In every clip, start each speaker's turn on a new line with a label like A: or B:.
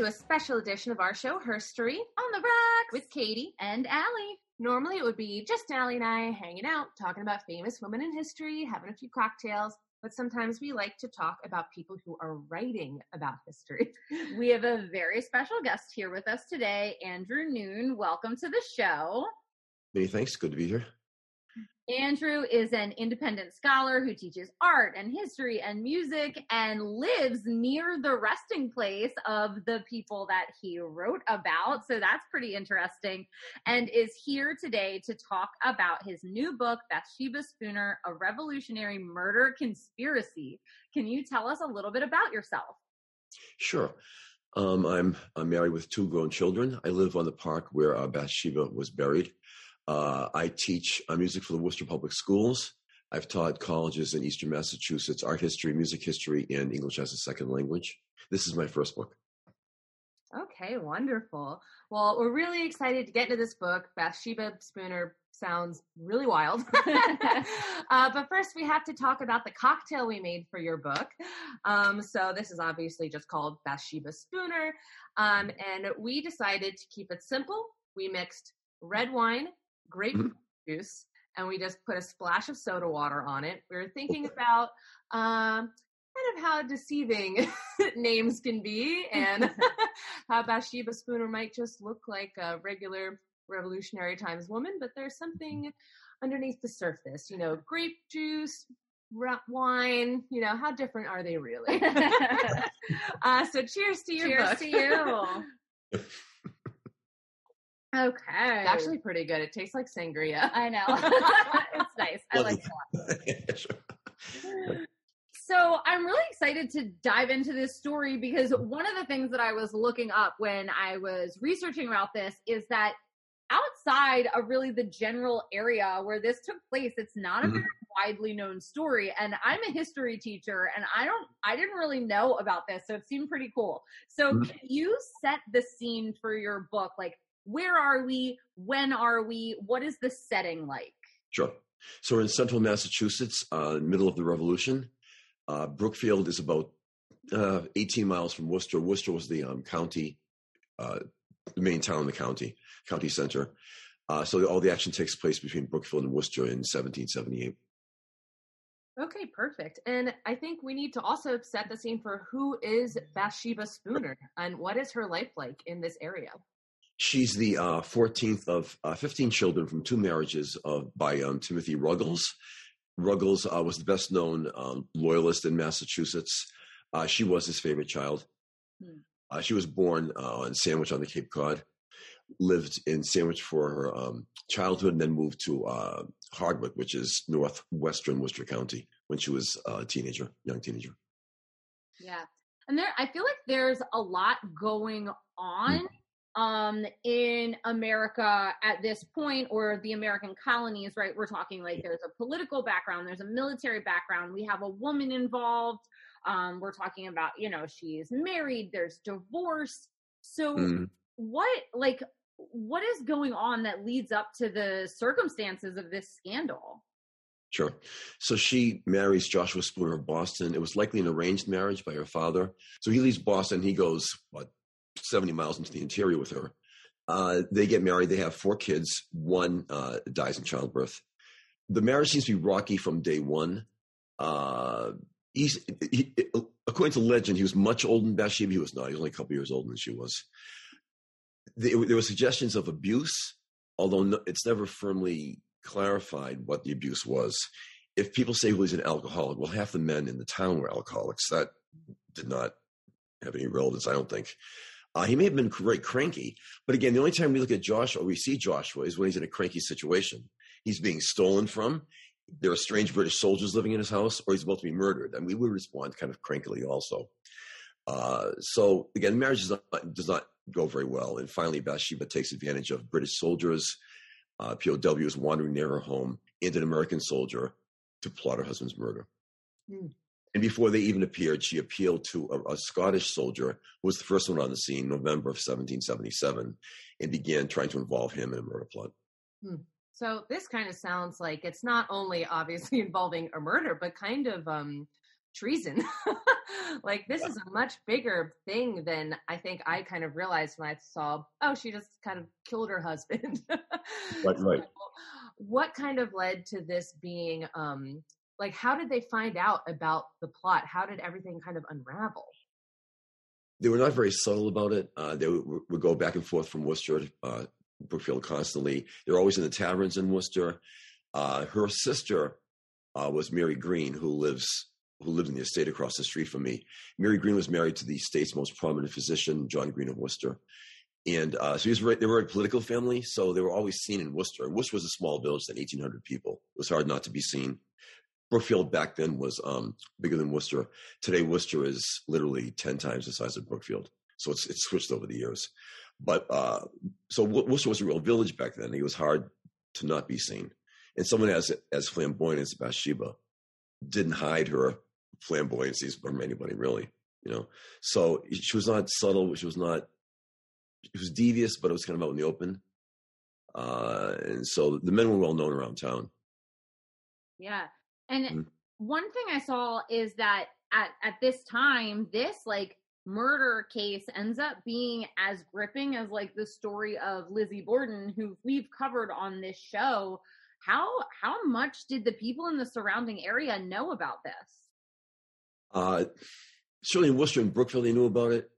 A: to a special edition of our show, Herstory,
B: On the rocks
A: with Katie.
B: and Allie.
A: Normally it would be just Allie and I hanging out, talking about famous women in history, having a few cocktails, but sometimes we like to talk about people who are writing about history.
B: We have a very special guest here with us today, Andrew Noone. Welcome to the show.
C: Many thanks. Good to be here.
B: Andrew is an independent scholar who teaches art and history and music and lives near the resting place of the people that he wrote about. So that's pretty interesting. And is here today to talk about his new book, Bathsheba Spooner, A Revolutionary Murder Conspiracy. Can you tell us a little bit about yourself?
C: Sure. Um, I'm I'm married with two grown children. I live on the park where uh, Bathsheba was buried. Uh, I teach uh, music for the Worcester Public Schools. I've taught colleges in Eastern Massachusetts art history, music history, and English as a second language. This is my first book.
A: Okay, wonderful. Well, we're really excited to get into this book. Bathsheba Spooner sounds really wild. uh, but first, we have to talk about the cocktail we made for your book. Um, so, this is obviously just called Bathsheba Spooner. Um, and we decided to keep it simple. We mixed red wine, grape
C: Mhm.
A: juice, and we just put a splash of soda water on it. We were thinking about um, kind of how deceiving names can be and how Bathsheba Spooner might just look like a regular revolutionary times woman, but there's something underneath the surface. You know, grape juice, wine. You know, how different are they really? uh, so, cheers to your
B: Cheers
A: book.
B: to you. Okay.
A: It's actually pretty good. It tastes like sangria.
B: I know. it's nice. I like it.
C: Sure.
B: So I'm really excited to dive into this story because one of the things that I was looking up when I was researching about this is that outside of really the general area where this took place, it's not a
C: Mhm.
B: very widely known story. And I'm a history teacher and I don't I didn't really know about this, so it seemed pretty cool. So
C: Mhm.
B: can you set the scene for your book? Like where are we? When are we? What is the setting like?
C: Sure. So we're in central Massachusetts, uh, middle of the Revolution. Uh, Brookfield is about uh, 18 miles from Worcester. Worcester was the um, county, uh, the main town in the county, county center. Uh, so all the action takes place between Brookfield and Worcester in 1778.
A: Okay, perfect. And I think we need to also set the scene for who is Bathsheba Spooner and what is her life like in this area.
C: She's the uh, 14th of uh, 15 children from two marriages of, by um, Timothy Ruggles. Ruggles uh, was the best known um, loyalist in Massachusetts. Uh, she was his favorite child.
B: Hmm.
C: Uh, she was born uh, in Sandwich on the Cape Cod, lived in Sandwich for her um, childhood, and then moved to uh, Hardwick, which is northwestern Worcester County, when she was a teenager, young teenager.
B: Yeah. And there I feel like there's a lot going on um in America at this point or the American colonies, right? We're talking like there's a political background, there's a military background, we have a woman involved. Um we're talking about, you know, she's married, there's divorce. So
C: Mm.
B: what like what is going on that leads up to the circumstances of this scandal?
C: Sure. So she marries Joshua Spooner of Boston. It was likely an arranged marriage by her father. So he leaves Boston. He goes, what, 70 miles into the interior with her. Uh, they get married. They have four kids. One uh, dies in childbirth. The marriage seems to be rocky from day one. Uh, he's, he, according to legend, he was much older than Bathsheba. He was not. He was only a couple years older than she was. There, there were suggestions of abuse, although no, it's never firmly clarified what the abuse was. If people say he was an alcoholic, well, half the men in the town were alcoholics. That did not have any relevance, I don't think. Uh, he may have been very cranky, but again, the only time we look at Joshua or we see Joshua is when he's in a cranky situation. He's being stolen from. There are strange British soldiers living in his house, or he's about to be murdered, and we would respond kind of crankily also. Uh, so again, marriage does not, does not go very well, and finally Bathsheba takes advantage of British soldiers uh, POWs wandering near her home and an American soldier to plot her husband's murder.
A: Hmm.
C: And before they even appeared, she appealed to a, a Scottish soldier who was the first one on the scene, November of 1777, and began trying to involve him in a murder plot.
A: So this kind of sounds like it's not only obviously involving a murder, but kind of um, treason. like this is a much bigger thing than I think I kind of realized when I saw, oh, she just kind of killed her husband.
C: right, right.
A: what kind of led to this being um like how did they find out about the plot? How did everything kind of unravel?
C: They were not very subtle about it. Uh, they would, would, go back and forth from Worcester, uh, Brookfield constantly. They were always in the taverns in Worcester. Uh, her sister uh, was Mary Green, who lives who lived in the estate across the street from me. Mary Green was married to the state's most prominent physician, John Green of Worcester. And uh, so was they were a political family, so they were always seen in Worcester. And Worcester was a small village, than 1,800 people. It was hard not to be seen. Brookfield back then was um, bigger than Worcester. Today, Worcester is literally 10 times the size of Brookfield. So it's, it's switched over the years. But uh, so Worcester was a real village back then. It was hard to not be seen. And someone as, as flamboyant as Bathsheba didn't hide her flamboyancies from anybody, really. You know, so she was not subtle. She was not it was devious, but it was kind of out in the open. Uh, and so the men were well known around town.
B: Yeah. And mm-hmm. one thing I saw is that at, at this time, this like murder case ends up being as gripping as like the story of Lizzie Borden, who we've covered on this show. How how much did the people in the surrounding area know about this?
C: Uh, certainly in Worcester and Brookfield, they knew about it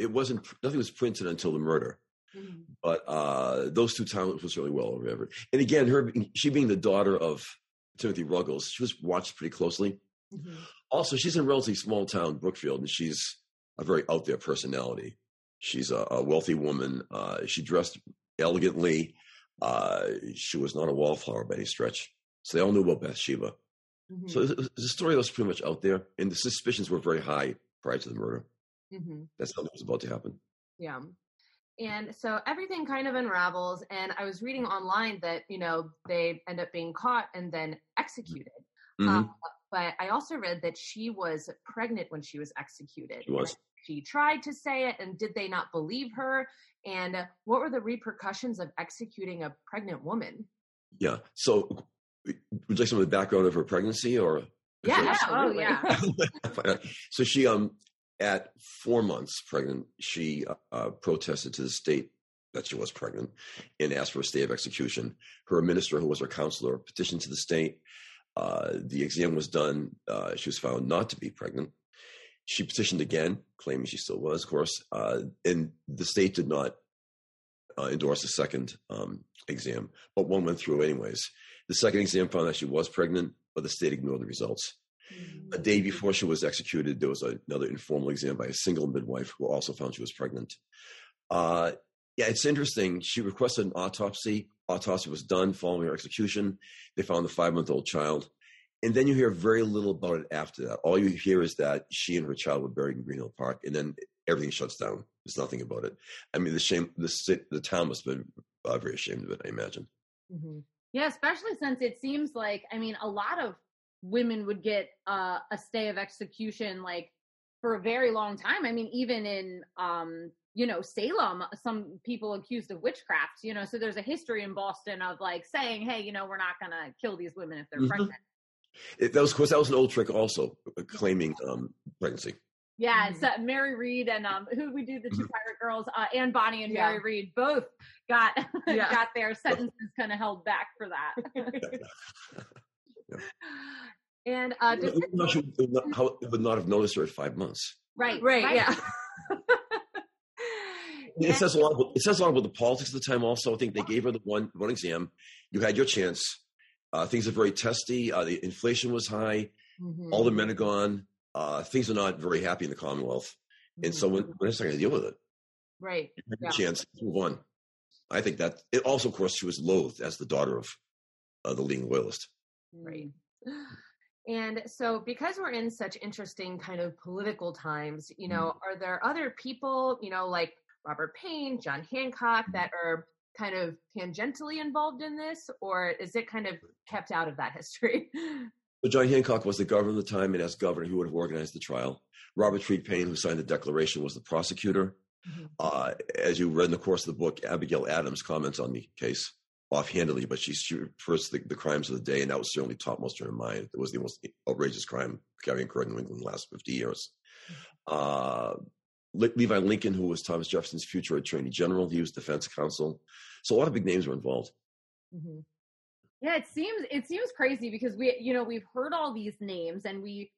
C: it wasn't nothing was printed until the murder. Mm-hmm. But uh, those two towns was really well remembered. And again, her she being the daughter of Timothy Ruggles, she was watched pretty closely. Mm-hmm. Also, she's in a relatively small town, Brookfield, and she's a very out there personality. She's a, a wealthy woman. Uh, she dressed elegantly. Uh, she was not a wallflower by any stretch. So they all knew about Bathsheba. Mm-hmm. So the story was pretty much out there, and the suspicions were very high prior to the murder. Mm-hmm. That's something was about to happen.
A: Yeah. And so everything kind of unravels. And I was reading online that, you know, they end up being caught and then executed. Mm-hmm. Um, but I also read that she was pregnant when she was executed.
C: She was.
A: She tried to say it, and did they not believe her? And what were the repercussions of executing a pregnant woman?
C: Yeah. So, would you like some of the background of her pregnancy, or?
A: Yeah. Oh, yeah.
C: so she um at four months pregnant, she uh, protested to the state that she was pregnant and asked for a stay of execution. Her minister, who was her counselor, petitioned to the state. Uh, the exam was done. Uh, she was found not to be pregnant. She petitioned again, claiming she still was, of course, uh, and the state did not uh, endorse a second um, exam, but one went through anyways. The second exam found that she was pregnant, but the state ignored the results. A day before she was executed, there was another informal exam by a single midwife who also found she was pregnant. Uh, yeah, it's interesting. She requested an autopsy. Autopsy was done following her execution. They found the five month old child. And then you hear very little about it after that. All you hear is that she and her child were buried in Greenhill Park, and then everything shuts down. There's nothing about it. I mean, the shame, the the town must have been uh, very ashamed of it. I imagine.
B: Mm-hmm. Yeah, especially since it seems like I mean, a lot of women would get uh, a stay of execution like for a very long time. I mean, even in um, you know Salem, some people accused of witchcraft. You know, so there's a history in Boston of like saying, hey, you know, we're not going to kill these women if they're mm-hmm. pregnant.
C: It, that was, of course, that was an old trick, also uh, claiming um, pregnancy.
B: Yeah, it's uh, Mary Read and um, who we do the 2 mm-hmm. pirate girls, uh, Anne Bonny and yeah. Mary Read both got yeah. got their sentences kind of held back for that.
A: yeah. And uh,
C: it, would not, it, would not, how, it would not have noticed her at five months.
B: Right,
A: right, right. yeah.
C: It says a lot. About, it says a lot about the politics of the time. Also, I think they gave her the one one exam. You had your chance. Uh, things are very testy. Uh, the inflation was high. Mm-hmm. All the men are gone. Uh, things are not very happy in the Commonwealth. Mm-hmm. And so when, when it's not going to deal with it,
A: right?
C: You yeah. chance move on. I think that it also, of course, she was loathed as the daughter of uh, the leading loyalist.
A: Right. And so, because we're in such interesting kind of political times, you know, mm-hmm. are there other people, you know, like Robert Paine, John Hancock, mm-hmm. that are kind of tangentially involved in this, or is it kind of kept out of that history?
C: So John Hancock was the governor at the time, and as governor, he would have organized the trial. Robert Treat Paine, who signed the declaration, was the prosecutor. Mm-hmm. Uh, as you read in the course of the book, Abigail Adams comments on the case. offhandedly, but she, she refers to the, the, crimes of the day, and that was certainly topmost in her mind. It was the most outrageous crime carrying occurred in New England in the last 50 years. Uh, Levi Lincoln, who was Thomas Jefferson's future attorney general, he was defense counsel. So a lot of big names were involved.
B: Mm-hmm. Yeah, it seems it seems crazy because we you know we've heard all these names and we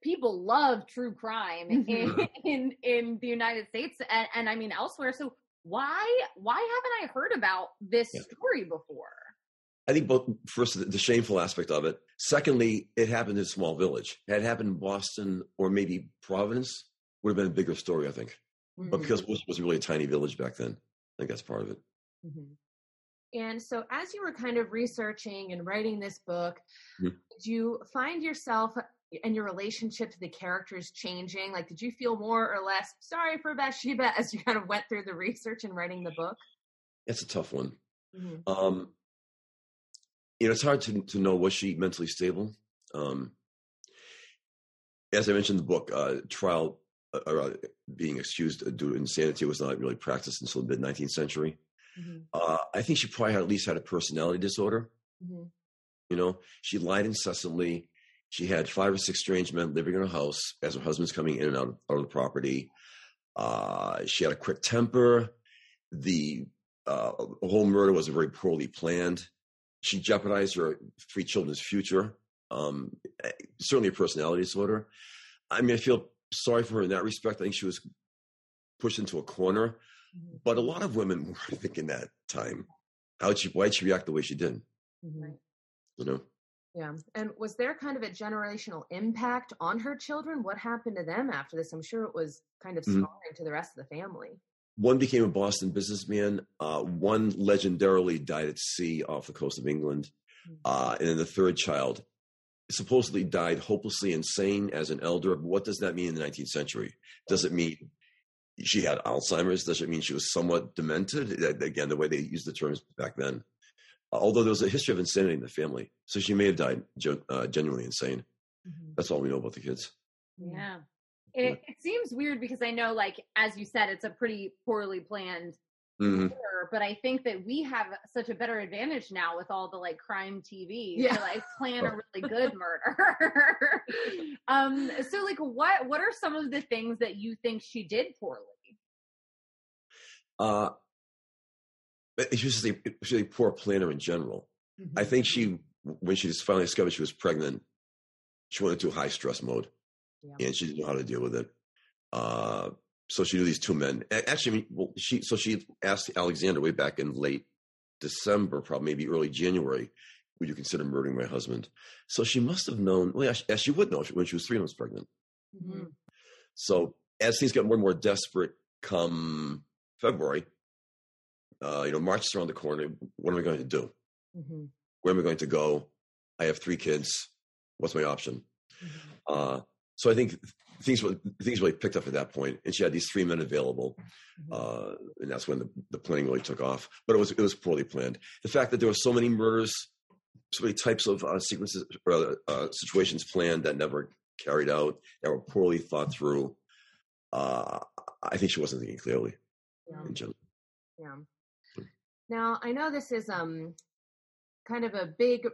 B: people love true crime mm-hmm. in, in in the United States and, and I mean elsewhere. So why why haven't I heard about this yeah. story before?
C: I think both first the shameful aspect of it. Secondly, it happened in a small village. Had it happened in Boston or maybe Providence, would have been a bigger story, I think. Mm-hmm. But because it was really a tiny village back then, I think that's part of it.
A: Mm-hmm. And so, as you were kind of researching and writing this book, mm-hmm. did you find yourself and your relationship to the characters changing? Like, did you feel more or less sorry for Bathsheba as you kind of went through the research and writing the book?
C: It's a tough one. Mm-hmm. Um, you know, it's hard to to know was she mentally stable. Um, as I mentioned in the book, uh, trial uh, being excused due to insanity was not really practiced until the mid 19th century. Mm-hmm. Uh, I think she probably had, at least had a personality disorder. Mm-hmm. You know, she lied incessantly. She had five or six strange men living in her house as her husband's coming in and out of, out of the property. Uh, she had a quick temper. The uh, whole murder was very poorly planned. She jeopardized her three children's future. Um, eh, certainly a personality disorder. I mean, I feel sorry for her in that respect. I think she was pushed into a corner. Mm-hmm. But a lot of women were thinking that time. How'd she, why'd she react the way she did? Mm-hmm. You know?
A: Yeah. And was there kind of a generational impact on her children? What happened to them after this? I'm sure it was kind of mm-hmm. scarring mm-hmm. to the rest of the family.
C: One became a Boston businessman. Uh, one legendarily died at sea off the coast of England. Mm-hmm. Uh, and then the third child supposedly died hopelessly insane as an elder. What does that mean in the 19th century? Does it mean she had Alzheimer's. Does it mean she was somewhat demented? Again, the way they used the terms back then. Although there was a history of insanity in the family, so she may have died uh, genuinely insane. Mm-hmm. That's all we know about the kids.
B: Yeah. It, it, seems weird because I know, like as you said, it's a pretty poorly planned mm-hmm. but I think that we have such a better advantage now with all the like crime TV yeah. to like plan a really good murder. um, so like what what are some of the things that you think she did poorly?
C: Uh she was a poor planner in general. Mm-hmm. I think she when she finally discovered she was pregnant, she went into high stress mode. Yeah. And she didn't know how to deal with it. Uh, so she knew these two men. Actually, well, she so she asked Alexander way back in late December, probably maybe early January, would you consider murdering my husband? So she must have known. Well, as she would know when she was three months pregnant. Mm-hmm. So as things got more and more desperate, come February, uh, you know, March is around the corner. What am I going to do? Mm-hmm. Where am I going to go? I have three kids. What's my option? Mm-hmm. Uh, so I think things things really picked up at that point, and she had these three men available, mm-hmm. uh, and that's when the, the planning really took off. But it was it was poorly planned. The fact that there were so many murders, so many types of uh, sequences or uh, situations planned that never carried out, that were poorly thought through. Uh, I think she wasn't thinking clearly.
A: Yeah. Yeah. Now I know this is um kind of a big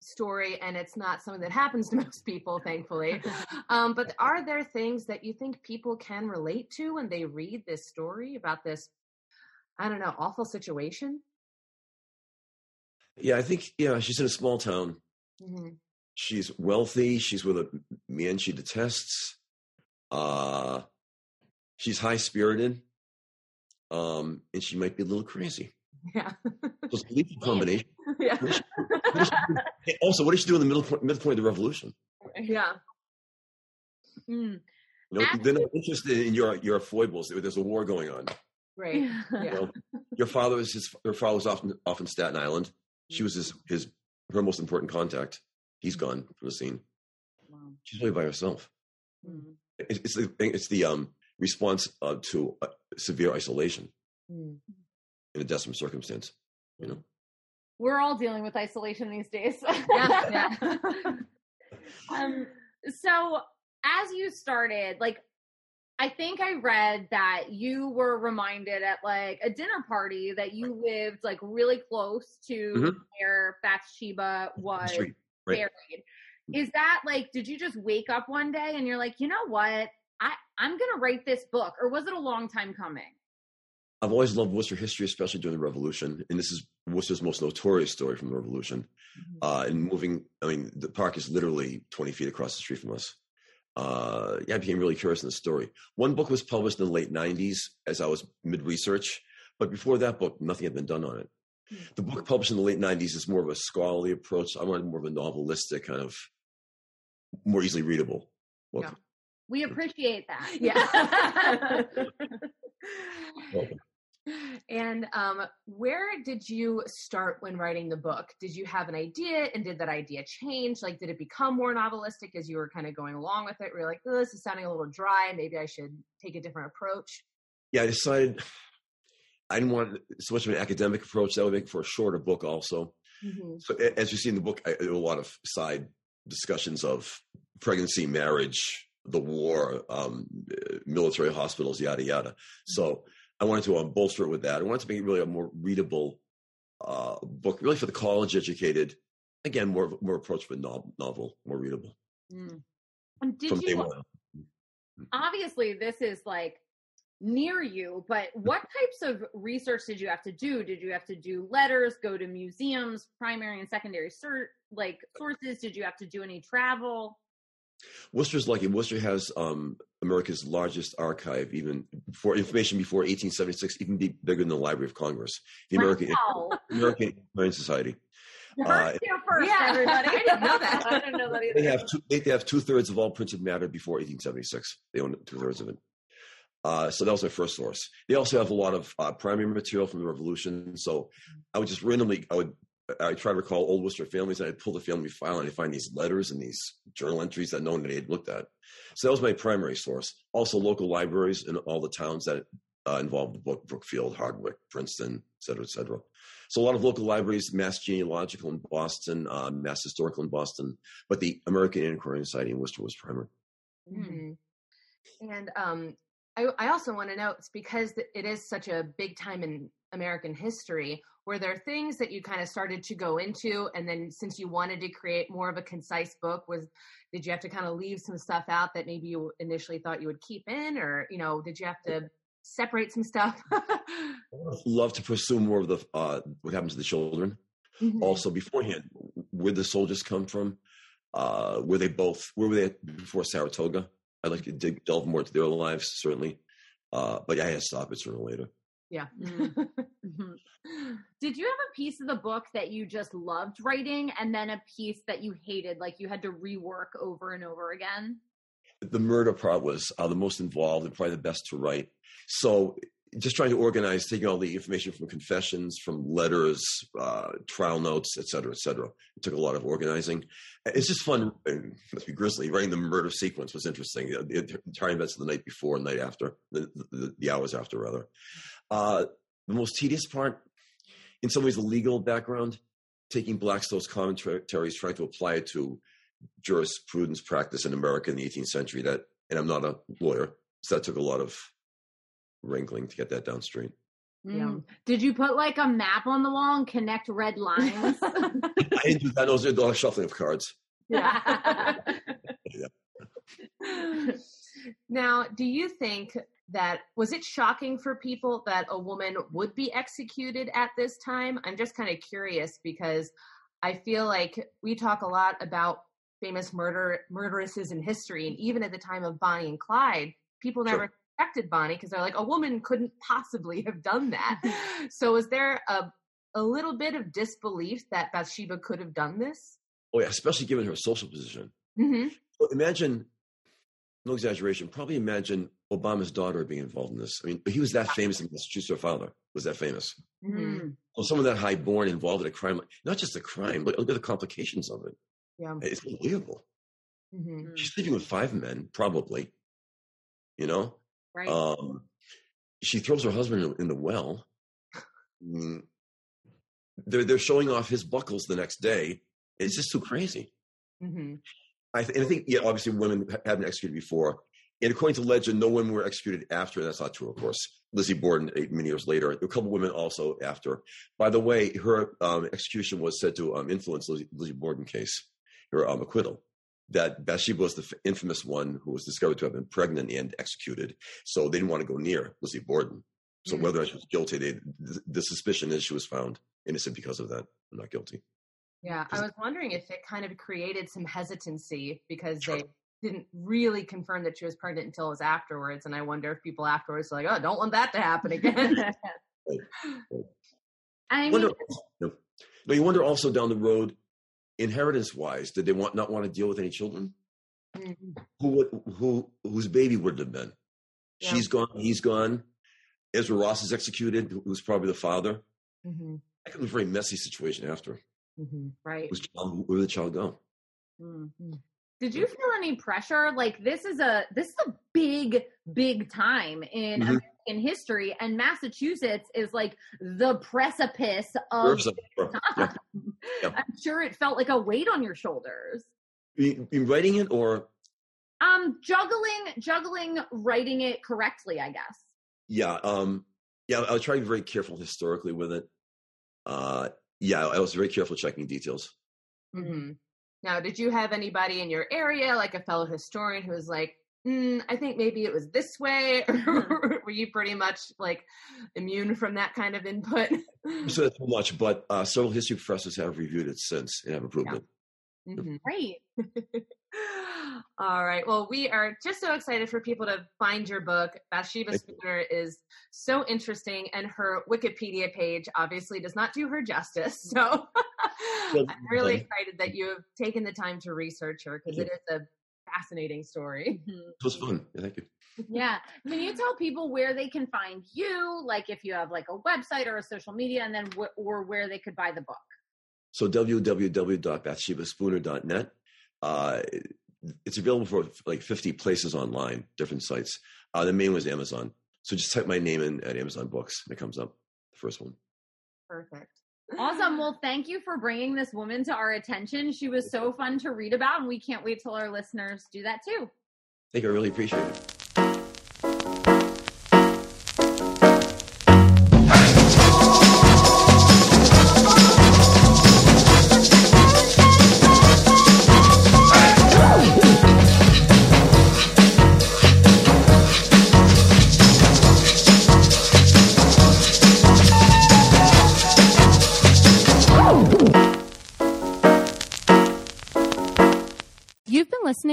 A: story and it's not something that happens to most people thankfully. Um, but are there things that you think people can relate to when they read this story about this i don't know awful situation?
C: Yeah i think yeah she's in a small town. Mm-hmm. she's wealthy. She's with a man she detests. Uh she's high spirited um and she might be a little crazy.
A: Yeah. So
C: it's a lethal combination yeah also, what did she do in the middle point, middle point of the revolution?
A: Yeah.
C: Mm. You know, they're not interested in your your foibles. There's a war going on.
A: Right. Yeah.
C: You know, your father was his. Her father was often off in Staten Island. She was his his her most important contact. He's gone from the scene. Wow. She's really by herself. Mm-hmm. It's, it's, the it's the um response uh, to uh, severe isolation mm. in a desperate circumstance. You know
B: we're all dealing with isolation these days. yeah, yeah. um, so as you started, like I think I read that you were reminded at like a dinner party that you lived like really close to
C: Mhm.
B: where Bathsheba was
C: Street, right.
B: buried. Is that like did you just wake up one day and you're like, you know what? I, I'm gonna write this book, or was it a long time coming?
C: I've always loved Worcester history, especially during the Revolution, and this is Worcester's most notorious story from the Revolution. Uh, and moving, I mean, the park is literally 20 feet across the street from us. Uh, yeah, I became really curious in the story. One book was published in the late 90s as I was mid research, but before that book, nothing had been done on it.
B: Hmm.
C: The book published in the late 90s is more of a scholarly approach. I wanted more of a novelistic kind of, more easily readable book.
A: Yeah.
B: We appreciate that.
A: Yeah. And um, where did you start when writing the book? Did you have an idea and did that idea change? Like, did it become more novelistic as you were kind of going along with it? Were you like, oh, this is sounding a little dry. Maybe I should take a different approach?
C: yeah, I decided I didn't want so much of an academic approach. That would make for a shorter book, also.
A: Mm-hmm.
C: So, as you see in the book, I, there are a lot of side discussions of pregnancy, marriage, the war, um, military hospitals, yada yada. So, I wanted to um, bolster it with that. I wanted to make it really a more readable uh, book, really for the college educated. Again, more more approachable novel, novel more readable
B: Mm. And did
C: from day
B: you
C: one.
B: obviously this is like near you, but what types of research did you have to do? Did you have to do letters, go to museums, primary and secondary cert, like sources? Did you have to do any travel?
C: Worcester's lucky. Worcester has um, America's largest archive, even for information before 1876, even be bigger than the Library of Congress, the American
B: Wow.
C: American Antiquarian Society. Uh,
B: heard it here first,
A: Yeah,
B: everybody.
A: I didn't know that.
B: I didn't know that
C: They have two. They have two thirds of all printed matter before 1876. They own two thirds of it. Uh, so that was my first source. They also have a lot of uh, primary material from the Revolution. So I would just randomly, I would, I try to recall old Worcester families, and I'd pull the family file and I'd find these letters and these journal entries that no one had looked at. So that was my primary source. Also, local libraries in all the towns that uh, involved the book: Brookfield, Hardwick, Princeton, et cetera, et cetera. So a lot of local libraries, Mass Genealogical in Boston, uh, Mass Historical in Boston, but the American Antiquarian Society in Worcester was primary.
A: hmm And um, I, I also want to note, because it is such a big time in American history, were there things that you kind of started to go into, and then since you wanted to create more of a concise book, was did you have to kind of leave some stuff out that maybe you initially thought you would keep in, or you know, did you have to separate some stuff?
C: Love to pursue more of the uh, what happens to the children.
A: Mhm.
C: Also, beforehand, where the soldiers come from, uh, were they both? Where were they before Saratoga? I'd like to dig, delve more into their lives, certainly. Uh, but yeah, I had to stop it sooner or later.
A: Yeah.
B: Mhm. Did you have a piece of the book that you just loved writing and then a piece that you hated, like you had to rework over and over again?
C: the murder part was uh, the most involved and probably the best to write. So just trying to organize, taking all the information from confessions, from letters, uh, trial notes, et cetera, et cetera. It took a lot of organizing. It's just fun. And let's be grisly. Writing the murder sequence was interesting. The the entire events of the night before and night after, the, the, the hours after, rather. Uh, the most tedious part, in some ways, the legal background, taking Blackstone's commentaries, trying to apply it to jurisprudence practice in America in the 18th century. That, and I'm not a lawyer, so that took a lot of wrangling to get that down straight.
A: Yeah.
B: Mm. Did you put like a map on the wall and connect red lines?
C: I didn't do that. Those are a lot of shuffling of cards.
A: Yeah. Yeah. now, do you think that was it shocking for people that a woman would be executed at this time? I'm just kind of curious because I feel like we talk a lot about famous murder murderesses in history, and even at the time of Bonnie and Clyde, people
C: Sure.
A: never suspected Bonnie because they're like a woman couldn't possibly have done that. so, is there a a little bit of disbelief that Bathsheba could have done this?
C: Oh yeah, especially given her social position.
A: Mm-hmm.
C: Well, imagine, no exaggeration, probably imagine Obama's daughter being involved in this. I mean, he was that famous in Massachusetts. Her father was that famous.
A: Mm-hmm.
B: Mm.
C: Well, someone that high born involved in a crime, not just a crime, but look at the complications of it.
A: Yeah.
C: It's unbelievable.
A: Mm-hmm.
C: She's sleeping with five men, probably. You know,
B: Right.
C: um, she throws her husband in, in the well. Mm. They're they're showing off his buckles the next day. It's just too crazy.
A: Mm-hmm.
C: I th- and I think yeah, obviously women have been executed before. And according to legend, no women were executed after. That's not true, of course. Lizzie Borden, eight, many years later. A couple women also after. By the way, her um, execution was said to um, influence Lizzie, Lizzie Borden case, her um, acquittal. That Bathsheba was the infamous one who was discovered to have been pregnant and executed. So they didn't want to go near Lizzie Borden. So
A: Mhm.
C: whether she was guilty, they, the, the suspicion is she was found innocent because of that, not guilty.
A: Yeah, I was wondering if it kind of created some hesitancy because they didn't really confirm that she was pregnant until it was afterwards. And I wonder if people afterwards are like, oh, don't want that to happen again.
B: I mean,
C: wonder, no. no, you wonder also down the road, inheritance wise, did they want not want to deal with any children?
A: Mhm.
C: Who would who whose baby would it have been?
A: Yeah.
C: She's gone, he's gone. Ezra Ross is executed, who was probably the father.
A: Mhm.
C: That could be a very messy situation after.
A: Mhm. Right.
C: Whose child, where did the child go?
A: Mhm.
B: Did you feel any pressure? Like this is a this is a big big time in
C: Mhm.
B: American history, and Massachusetts is like the precipice of.
C: Yeah. Yeah.
B: I'm sure it felt like a weight on your shoulders.
C: You writing it or
B: Um, juggling, juggling, writing it correctly. I guess.
C: yeah, um, yeah. I was trying to be very careful historically with it. Uh, yeah, I was very careful checking details.
A: hmm Now, did you have anybody in your area, like a fellow historian, who was like, mm, I think maybe it was this way? Or were you pretty much like immune from that kind of input?
C: so much, but uh, several history professors have reviewed it since and have approved
A: Yeah.
C: it.
A: Mhm.
B: Great.
A: All right. Well, we are just so excited for people to find your book. Bathsheba Spooner is so interesting, and her Wikipedia page obviously does not do her justice. So I'm really excited that you have taken the time to research her because it is a fascinating story.
C: It was fun. Yeah, thank you.
B: Yeah. Can you tell people where they can find you? Like if you have like a website or a social media, and then wh- or where they could buy the book.
C: So www.bathshebaspooner.net. Uh, it's available for like 50 places online, different sites. Uh, the main was Amazon. So just type my name in at Amazon Books and it comes up, the first one.
A: Perfect.
B: Awesome. Well, thank you for bringing this woman to our attention. She was so fun to read about, and we can't wait till our listeners do that too.
C: Thank you. I really appreciate it.